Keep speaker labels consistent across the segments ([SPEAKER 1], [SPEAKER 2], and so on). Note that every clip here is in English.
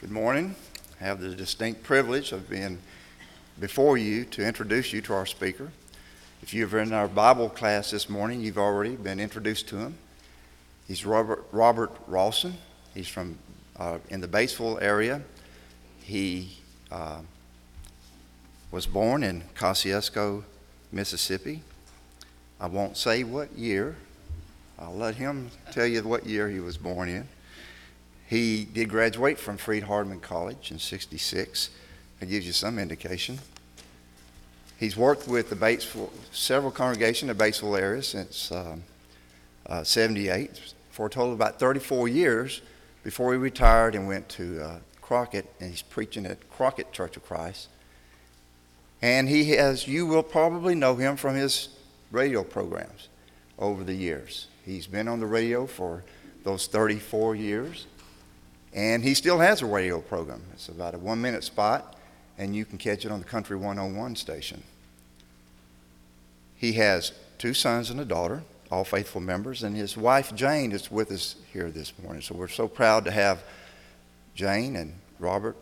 [SPEAKER 1] Good morning. I have the distinct privilege of being before you to introduce you to our speaker. If you've been in our Bible class this morning, you've already been introduced to him. He's Robert, Robert Rawson. He's from uh, in the Batesville area. He uh, was born in Kosciusko, Mississippi. I won't say what year. I'll let him tell you what year he was born in. He did graduate from Freed Hardeman College in 66. That gives you some indication. He's worked with the Batesville, several congregations in the Batesville area since um, uh, 78, for a total of about 34 years before he retired and went to uh, Crockett, and he's preaching at Crockett Church of Christ. And he has, you will probably know him from his radio programs over the years. He's been on the radio for those 34 years. And he still has a radio program. It's about a one minute spot, and you can catch it on the Country 101 station. He has two sons and a daughter, all faithful members, and his wife Jane is with us here this morning. So we're so proud to have Jane and Robert,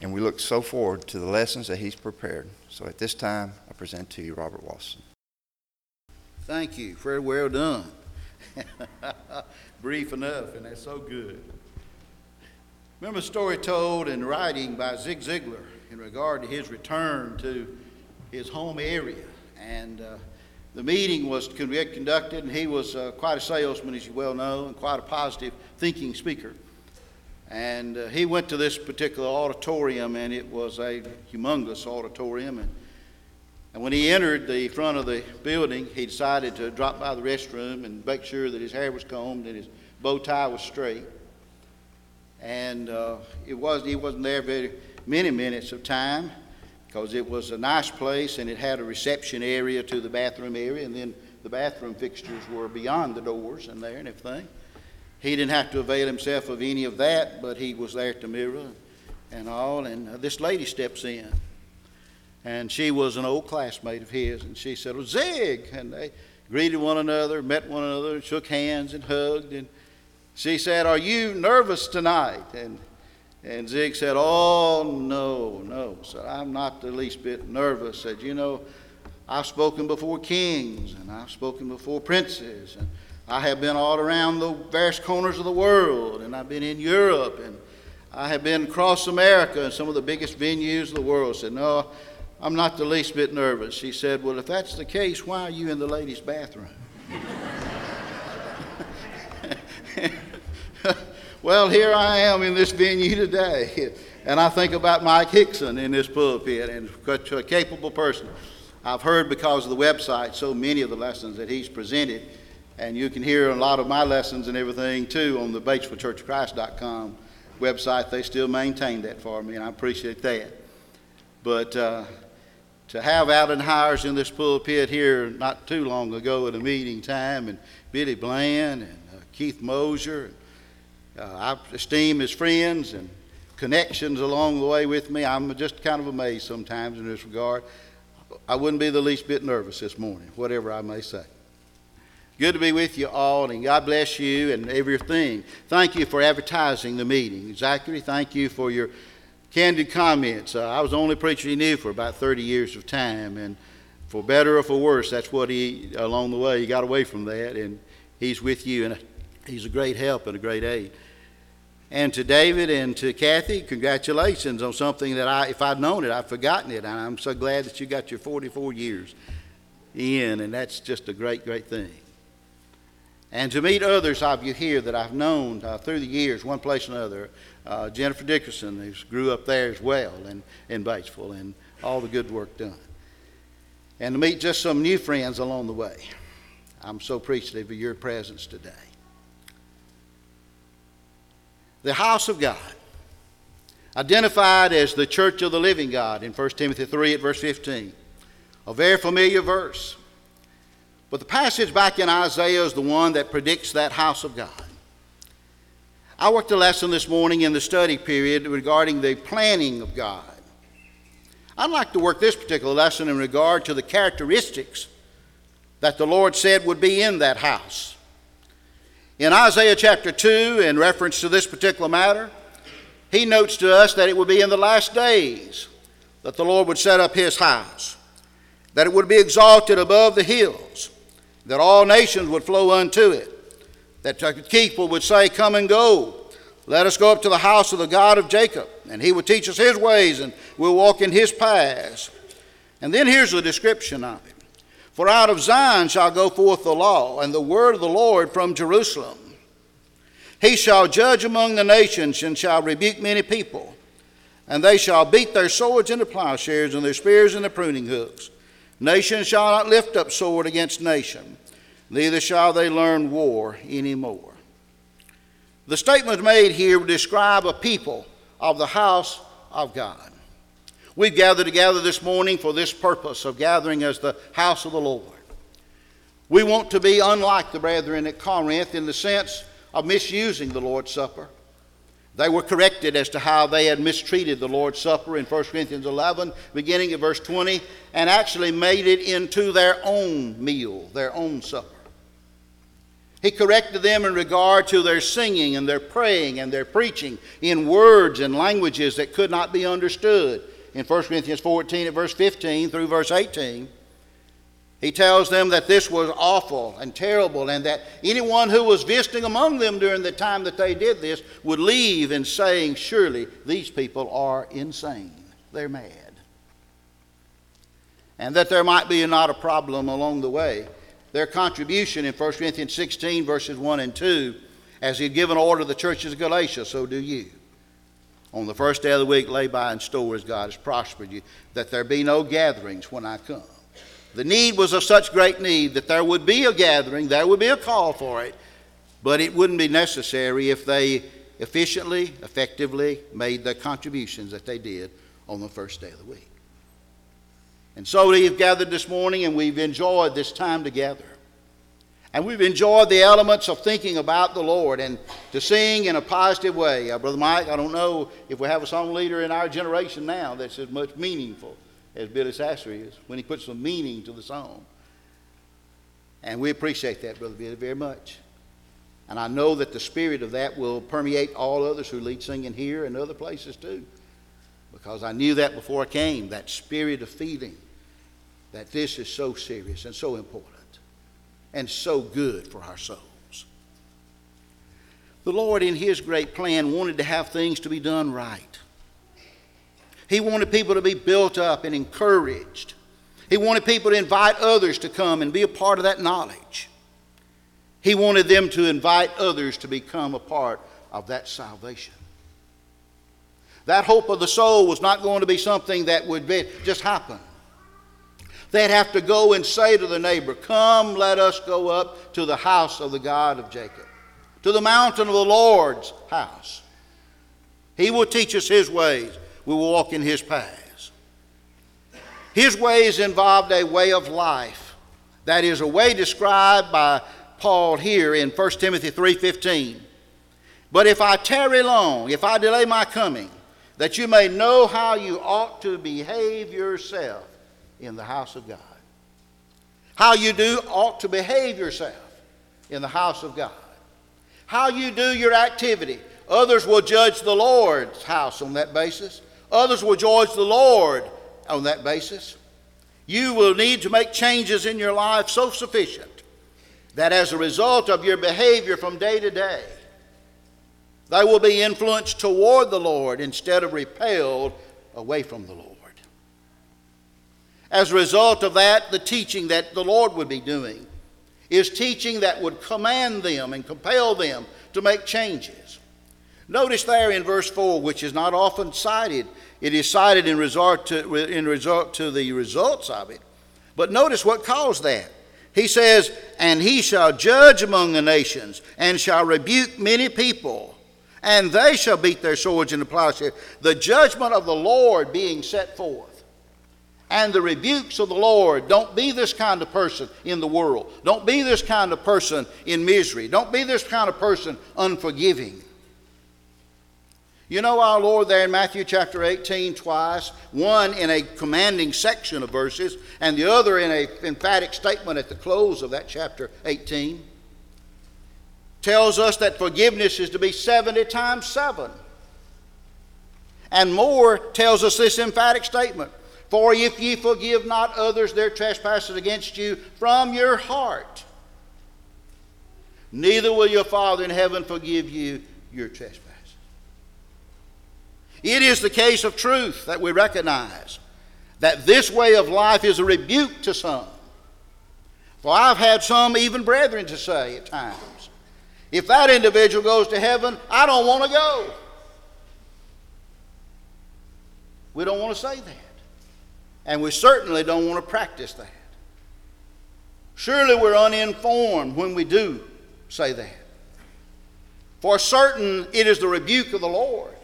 [SPEAKER 1] and we look so forward to the lessons that he's prepared. So at this time, I present to you Robert Watson.
[SPEAKER 2] Thank you. Very well done. Brief enough, and that's so good. Remember a story told in writing by Zig Ziglar in regard to his return to his home area. And uh, the meeting was conducted, and he was uh, quite a salesman, as you well know, and quite a positive thinking speaker. And uh, he went to this particular auditorium, and it was a humongous auditorium. And, and when he entered the front of the building, he decided to drop by the restroom and make sure that his hair was combed and his bow tie was straight and uh, it was he wasn't there very many minutes of time because it was a nice place and it had a reception area to the bathroom area, and then the bathroom fixtures were beyond the doors and there and everything. He didn't have to avail himself of any of that, but he was there at the mirror and all. And uh, this lady steps in, and she was an old classmate of his, and she said, "Well, Zig," and they greeted one another, met one another, shook hands, and hugged, and she said, Are you nervous tonight? And, and Zig said, Oh, no, no. Said, I'm not the least bit nervous. Said, You know, I've spoken before kings and I've spoken before princes. And I have been all around the various corners of the world and I've been in Europe and I have been across America and some of the biggest venues of the world. Said, No, I'm not the least bit nervous. She said, Well, if that's the case, why are you in the ladies' bathroom? well, here I am in this venue today, and I think about Mike Hickson in this pulpit and such a capable person. I've heard because of the website so many of the lessons that he's presented, and you can hear a lot of my lessons and everything too on the BatesvilleChurchOfChrist.com website. They still maintain that for me, and I appreciate that. But uh, to have Alan Highers in this pulpit here not too long ago at a meeting time, and Billy Bland and Keith Mosher. Uh, I esteem his friends and connections along the way with me. I'm just kind of amazed sometimes in this regard. I wouldn't be the least bit nervous this morning, whatever I may say. Good to be with you all, and God bless you and everything. Thank you for advertising the meeting. Zachary, thank you for your candid comments. Uh, I was the only preacher he knew for about 30 years of time, and for better or for worse, that's what he, along the way, he got away from that, and he's with you. And He's a great help and a great aid. And to David and to Kathy, congratulations on something that I, if I'd known it, I'd forgotten it. And I'm so glad that you got your 44 years in, and that's just a great, great thing. And to meet others of you here that I've known uh, through the years, one place or another, uh, Jennifer Dickerson, who grew up there as well in, in Batesville, and all the good work done. And to meet just some new friends along the way. I'm so appreciative of your presence today the house of God, identified as the church of the living God in 1 Timothy 3 at verse 15. A very familiar verse. But the passage back in Isaiah is the one that predicts that house of God. I worked a lesson this morning in the study period regarding the planning of God. I'd like to work this particular lesson in regard to the characteristics that the Lord said would be in that house. In Isaiah chapter 2, in reference to this particular matter, he notes to us that it would be in the last days that the Lord would set up his house, that it would be exalted above the hills, that all nations would flow unto it, that people would say, Come and go. Let us go up to the house of the God of Jacob, and he would teach us his ways, and we'll walk in his paths. And then here's the description of it For out of Zion shall go forth the law, and the word of the Lord from Jerusalem. He shall judge among the nations, and shall rebuke many people. And they shall beat their swords into plowshares, and their spears into pruning hooks. Nation shall not lift up sword against nation, neither shall they learn war any more. The statement made here describe a people of the house of God. We've gathered together this morning for this purpose of gathering as the house of the Lord. We want to be unlike the brethren at Corinth in the sense of misusing the Lord's Supper. They were corrected as to how they had mistreated the Lord's Supper in 1 Corinthians 11, beginning at verse 20, and actually made it into their own meal, their own supper. He corrected them in regard to their singing and their praying and their preaching in words and languages that could not be understood. In 1 Corinthians 14 at verse 15 through verse 18, he tells them that this was awful and terrible, and that anyone who was visiting among them during the time that they did this would leave in saying, Surely these people are insane. They're mad. And that there might be not a problem along the way their contribution in 1 Corinthians 16, verses 1 and 2, as he had given order to the churches of Galatia, so do you. On the first day of the week, lay by in store as God has prospered you, that there be no gatherings when I come. The need was of such great need that there would be a gathering, there would be a call for it, but it wouldn't be necessary if they efficiently, effectively made the contributions that they did on the first day of the week. And so we've gathered this morning and we've enjoyed this time together. And we've enjoyed the elements of thinking about the Lord and to sing in a positive way. Uh, Brother Mike, I don't know if we have a song leader in our generation now that's as much meaningful as Billy Sasser is when he puts some meaning to the song. And we appreciate that, Brother Billy, very much. And I know that the spirit of that will permeate all others who lead singing here and other places too because I knew that before I came that spirit of feeling that this is so serious and so important and so good for our souls. The Lord, in His great plan, wanted to have things to be done right. He wanted people to be built up and encouraged. He wanted people to invite others to come and be a part of that knowledge. He wanted them to invite others to become a part of that salvation. That hope of the soul was not going to be something that would be, just happen. They'd have to go and say to the neighbor, Come, let us go up to the house of the God of Jacob, to the mountain of the Lord's house. He will teach us His ways, we will walk in His paths. His ways involved a way of life. That is a way described by Paul here in 1 Timothy 3:15. But if I tarry long, if I delay my coming, that you may know how you ought to behave yourself in the house of God. How you do ought to behave yourself in the house of God. How you do your activity. Others will judge the Lord's house on that basis. Others will judge the Lord on that basis. You will need to make changes in your life so sufficient that as a result of your behavior from day to day, they will be influenced toward the Lord instead of repelled away from the Lord. As a result of that, the teaching that the Lord would be doing is teaching that would command them and compel them to make changes. Notice there in verse 4, which is not often cited, it is cited in resort to, in resort to the results of it. But notice what caused that. He says, And he shall judge among the nations, and shall rebuke many people and they shall beat their swords into plowshares. The judgment of the Lord being set forth. And the rebukes of the Lord. Don't be this kind of person in the world. Don't be this kind of person in misery. Don't be this kind of person unforgiving. You know our Lord there in Matthew chapter 18 twice, one in a commanding section of verses, and the other in an emphatic statement at the close of that chapter 18 tells us that forgiveness is to be 70 times 7. And more tells us this emphatic statement For if ye forgive not others their trespasses against you from your heart, neither will your Father in heaven forgive you your trespasses. It is the case of truth that we recognize that this way of life is a rebuke to some. For I've had some, even brethren, to say at times, if that individual goes to heaven, I don't want to go. We don't want to say that. And we certainly don't want to practice that. Surely we're uninformed when we do say that. For certain, it is the rebuke of the Lord.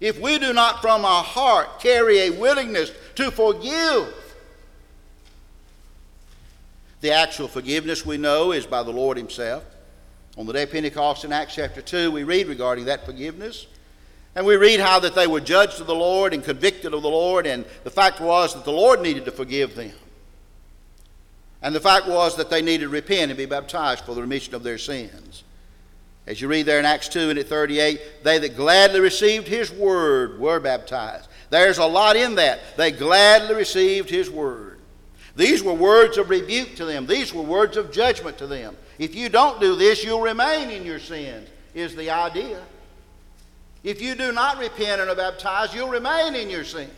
[SPEAKER 2] If we do not from our heart carry a willingness to forgive, the actual forgiveness we know is by the Lord Himself. On the day of Pentecost in Acts chapter 2, we read regarding that forgiveness. And we read how that they were judged of the Lord and convicted of the Lord, and the fact was that the Lord needed to forgive them. And the fact was that they needed to repent and be baptized for the remission of their sins. As you read there in Acts 2 and at 38, they that gladly received his word were baptized. There's a lot in that. They gladly received his word. These were words of rebuke to them, these were words of judgment to them. If you don't do this, you'll remain in your sins, is the idea. If you do not repent and are baptized, you'll remain in your sins.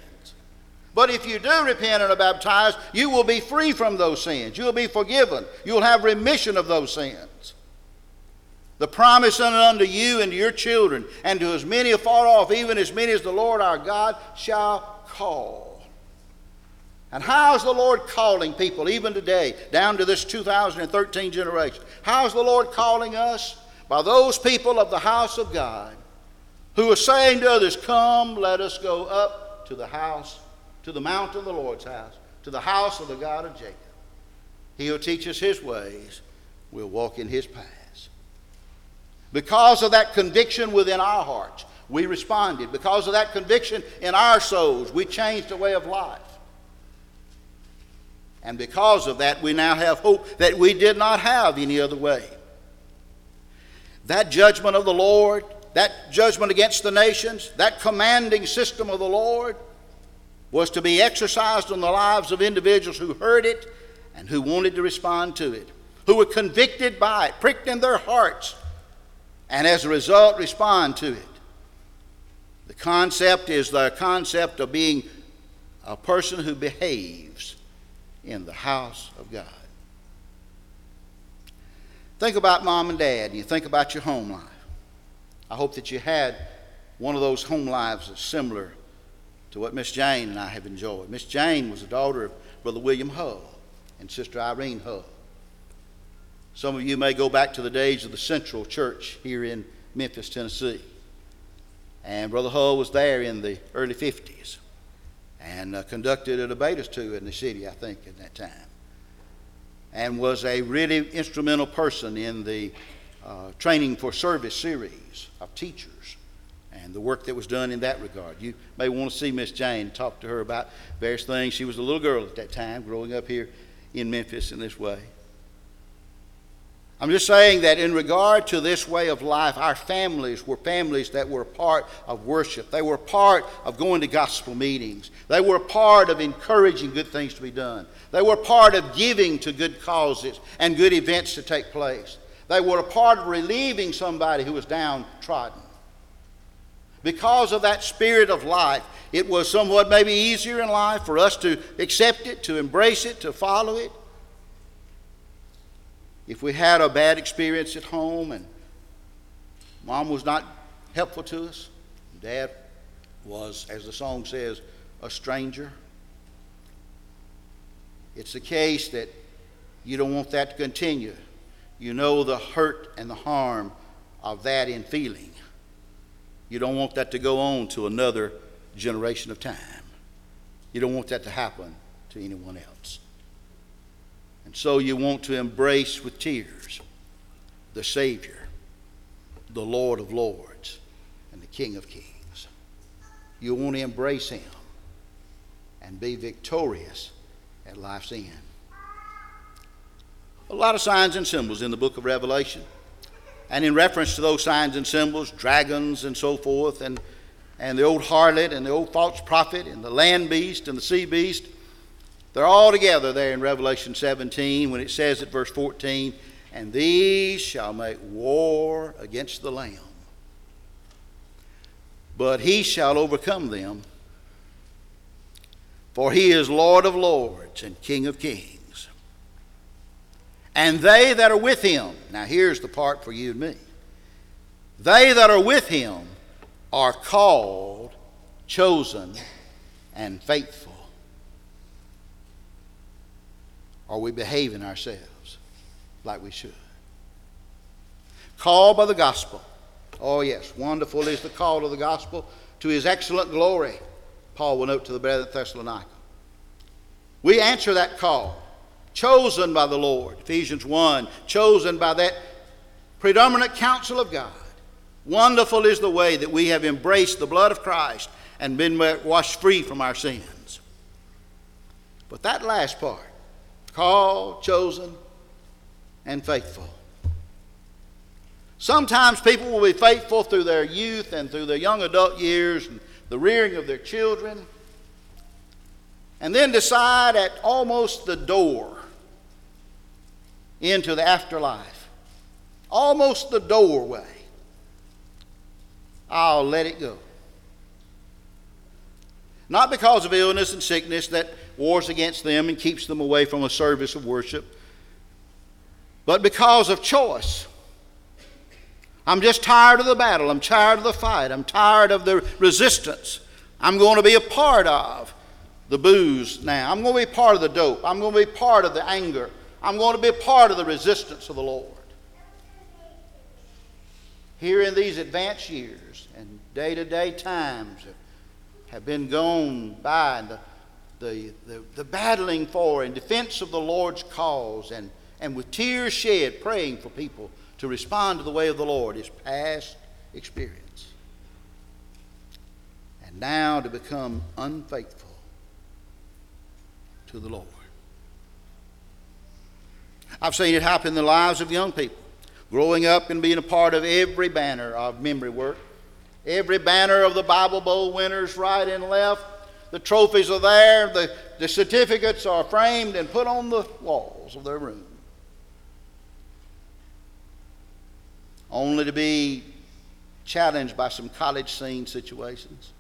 [SPEAKER 2] But if you do repent and are baptized, you will be free from those sins. You'll be forgiven. You'll have remission of those sins. The promise unto you and to your children, and to as many afar off, even as many as the Lord our God shall call. And how is the Lord calling people, even today, down to this 2013 generation? How is the Lord calling us? By those people of the house of God who are saying to others, Come, let us go up to the house, to the mount of the Lord's house, to the house of the God of Jacob. He will teach us his ways, we'll walk in his paths. Because of that conviction within our hearts, we responded. Because of that conviction in our souls, we changed the way of life. And because of that, we now have hope that we did not have any other way. That judgment of the Lord, that judgment against the nations, that commanding system of the Lord was to be exercised on the lives of individuals who heard it and who wanted to respond to it, who were convicted by it, pricked in their hearts and as a result respond to it. The concept is the concept of being a person who behaves in the house of God. Think about mom and dad, and you think about your home life. I hope that you had one of those home lives that's similar to what Miss Jane and I have enjoyed. Miss Jane was the daughter of Brother William Hull and Sister Irene Hull. Some of you may go back to the days of the Central Church here in Memphis, Tennessee. And Brother Hull was there in the early 50s and uh, conducted a debate or two in the city, I think, at that time. And was a really instrumental person in the uh, training for service series of teachers and the work that was done in that regard. You may want to see Miss Jane, talk to her about various things. She was a little girl at that time, growing up here in Memphis in this way. I'm just saying that in regard to this way of life, our families were families that were part of worship. They were part of going to gospel meetings. They were part of encouraging good things to be done. They were part of giving to good causes and good events to take place. They were a part of relieving somebody who was downtrodden. Because of that spirit of life, it was somewhat maybe easier in life for us to accept it, to embrace it, to follow it if we had a bad experience at home and mom was not helpful to us, dad was, as the song says, a stranger, it's the case that you don't want that to continue. You know the hurt and the harm of that in feeling. You don't want that to go on to another generation of time. You don't want that to happen to anyone else. And so you want to embrace with tears the Savior, the Lord of Lords, and the King of Kings. You want to embrace Him and be victorious at life's end. A lot of signs and symbols in the book of Revelation. And in reference to those signs and symbols, dragons and so forth, and and the old harlot and the old false prophet and the land beast and the sea beast. They're all together there in Revelation 17 when it says at verse 14, and these shall make war against the Lamb. But he shall overcome them, for he is Lord of lords and King of kings. And they that are with him, now here's the part for you and me. They that are with him are called, chosen, and faithful. Are we behaving ourselves like we should? Called by the gospel. Oh, yes, wonderful is the call of the gospel to his excellent glory, Paul will note to the brethren at Thessalonica. We answer that call, chosen by the Lord, Ephesians 1, chosen by that predominant counsel of God. Wonderful is the way that we have embraced the blood of Christ and been washed free from our sins. But that last part, called, chosen, and faithful. Sometimes people will be faithful through their youth and through their young adult years and the rearing of their children, and then decide at almost the door into the afterlife, almost the doorway, I'll let it go. Not because of illness and sickness that wars against them and keeps them away from a service of worship, but because of choice. I'm just tired of the battle. I'm tired of the fight. I'm tired of the resistance. I'm going to be a part of the booze now. I'm going to be part of the dope. I'm going to be part of the anger. I'm going to be a part of the resistance of the Lord. Here in these advanced years and day to day times have been gone by, and the, the, the, the battling for and defense of the Lord's cause, and, and with tears shed, praying for people to respond to the way of the Lord is past experience. And now to become unfaithful to the Lord. I've seen it happen in the lives of young people, growing up and being a part of every banner of memory work, every banner of the Bible Bowl winners, right and left. The trophies are there, the, the certificates are framed and put on the walls of their room. only to be challenged by some college scene situations.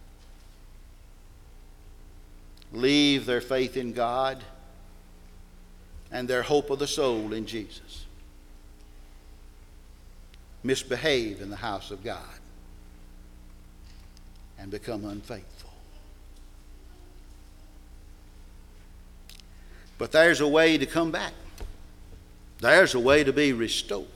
[SPEAKER 2] Leave their faith in God and their hope of the soul in Jesus. Misbehave in the house of God and become unfaithful. But there's a way to come back. There's a way to be restored.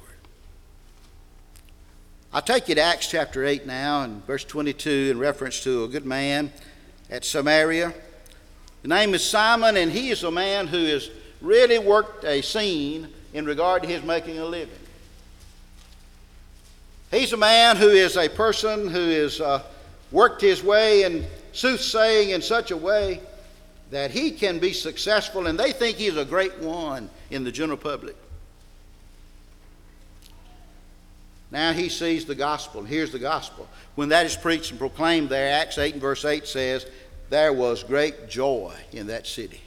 [SPEAKER 2] I'll take you to Acts chapter 8 now, and verse 22, in reference to a good man at Samaria. The name is Simon, and he is a man who has really worked a scene in regard to his making a living. He's a man who is a person who has uh, worked his way in soothsaying in such a way that he can be successful, and they think he's a great one in the general public. Now he sees the gospel. and Here's the gospel. When that is preached and proclaimed there, Acts 8 and verse 8 says, there was great joy in that city.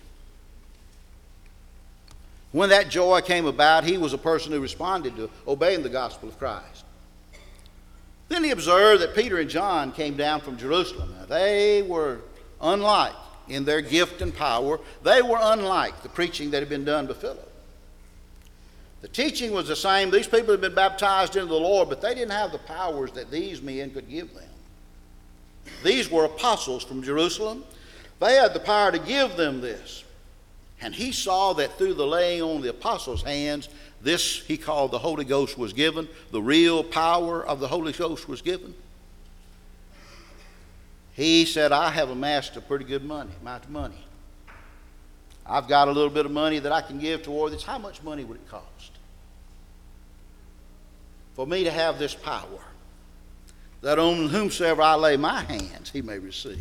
[SPEAKER 2] When that joy came about, he was a person who responded to obeying the gospel of Christ. Then he observed that Peter and John came down from Jerusalem. Now, they were unlike in their gift and power, they were unlike the preaching that had been done by Philip. The teaching was the same. These people had been baptized into the Lord, but they didn't have the powers that these men could give them. These were apostles from Jerusalem. They had the power to give them this. And he saw that through the laying on the apostles' hands, this he called the Holy Ghost was given. The real power of the Holy Ghost was given. He said, I have amassed a pretty good money, amount of money. I've got a little bit of money that I can give toward this. How much money would it cost? for me to have this power, that on whomsoever I lay my hands, he may receive.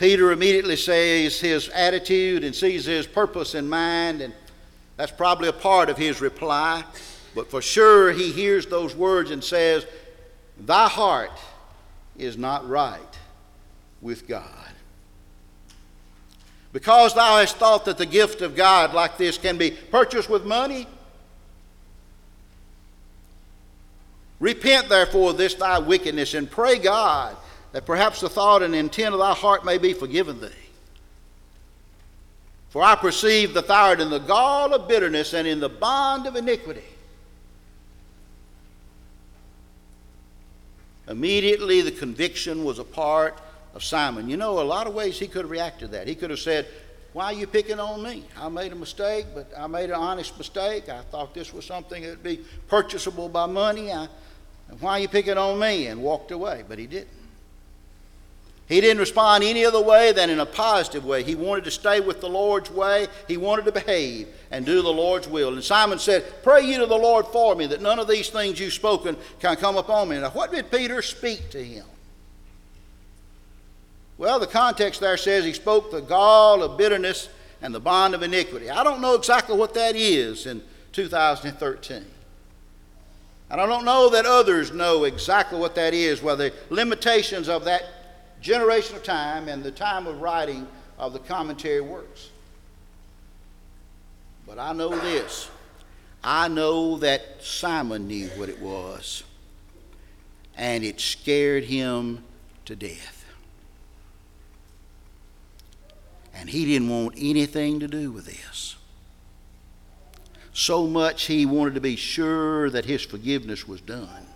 [SPEAKER 2] Peter immediately says his attitude and sees his purpose in mind, and that's probably a part of his reply. But for sure, he hears those words and says, Thy heart is not right with God. Because thou hast thought that the gift of God like this can be purchased with money, repent therefore this thy wickedness and pray God that perhaps the thought and intent of thy heart may be forgiven thee. For I perceive that thou art in the gall of bitterness and in the bond of iniquity. Immediately, the conviction was a part of Simon. You know, a lot of ways he could have reacted to that. He could have said, Why are you picking on me? I made a mistake, but I made an honest mistake. I thought this was something that would be purchasable by money. I, why are you picking on me? And walked away, but he didn't. He didn't respond any other way than in a positive way. He wanted to stay with the Lord's way. He wanted to behave and do the Lord's will. And Simon said, Pray you to the Lord for me, that none of these things you've spoken can come upon me. Now, what did Peter speak to him? Well, the context there says he spoke the gall of bitterness and the bond of iniquity. I don't know exactly what that is in 2013. And I don't know that others know exactly what that is, well, the limitations of that generation of time and the time of writing of the commentary works. But I know this. I know that Simon knew what it was, and it scared him to death. And he didn't want anything to do with this. So much he wanted to be sure that his forgiveness was done.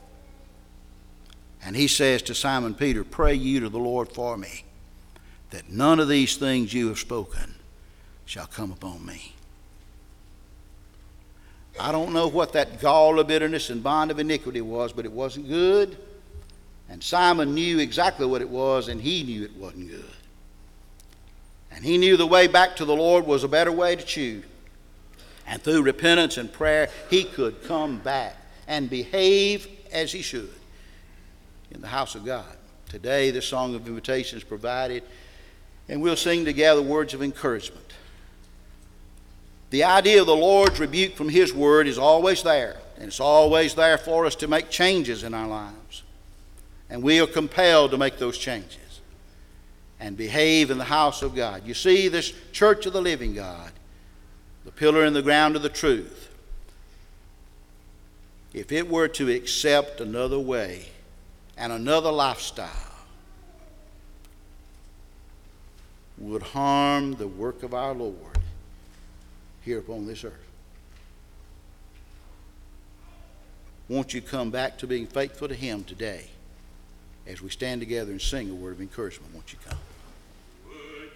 [SPEAKER 2] And he says to Simon Peter, Pray you to the Lord for me, that none of these things you have spoken shall come upon me. I don't know what that gall of bitterness and bond of iniquity was, but it wasn't good. And Simon knew exactly what it was, and he knew it wasn't good. And he knew the way back to the Lord was a better way to choose. And through repentance and prayer, he could come back and behave as he should in the house of God. Today, the song of invitation is provided, and we'll sing together words of encouragement. The idea of the Lord's rebuke from His Word is always there, and it's always there for us to make changes in our lives. And we are compelled to make those changes and behave in the house of God. You see, this church of the living God, the pillar and the ground of the truth, if it were to accept another way and another lifestyle, would harm the work of our Lord here upon this earth. Won't you come back to being faithful to Him today as we stand together and sing a word of encouragement? Won't you come?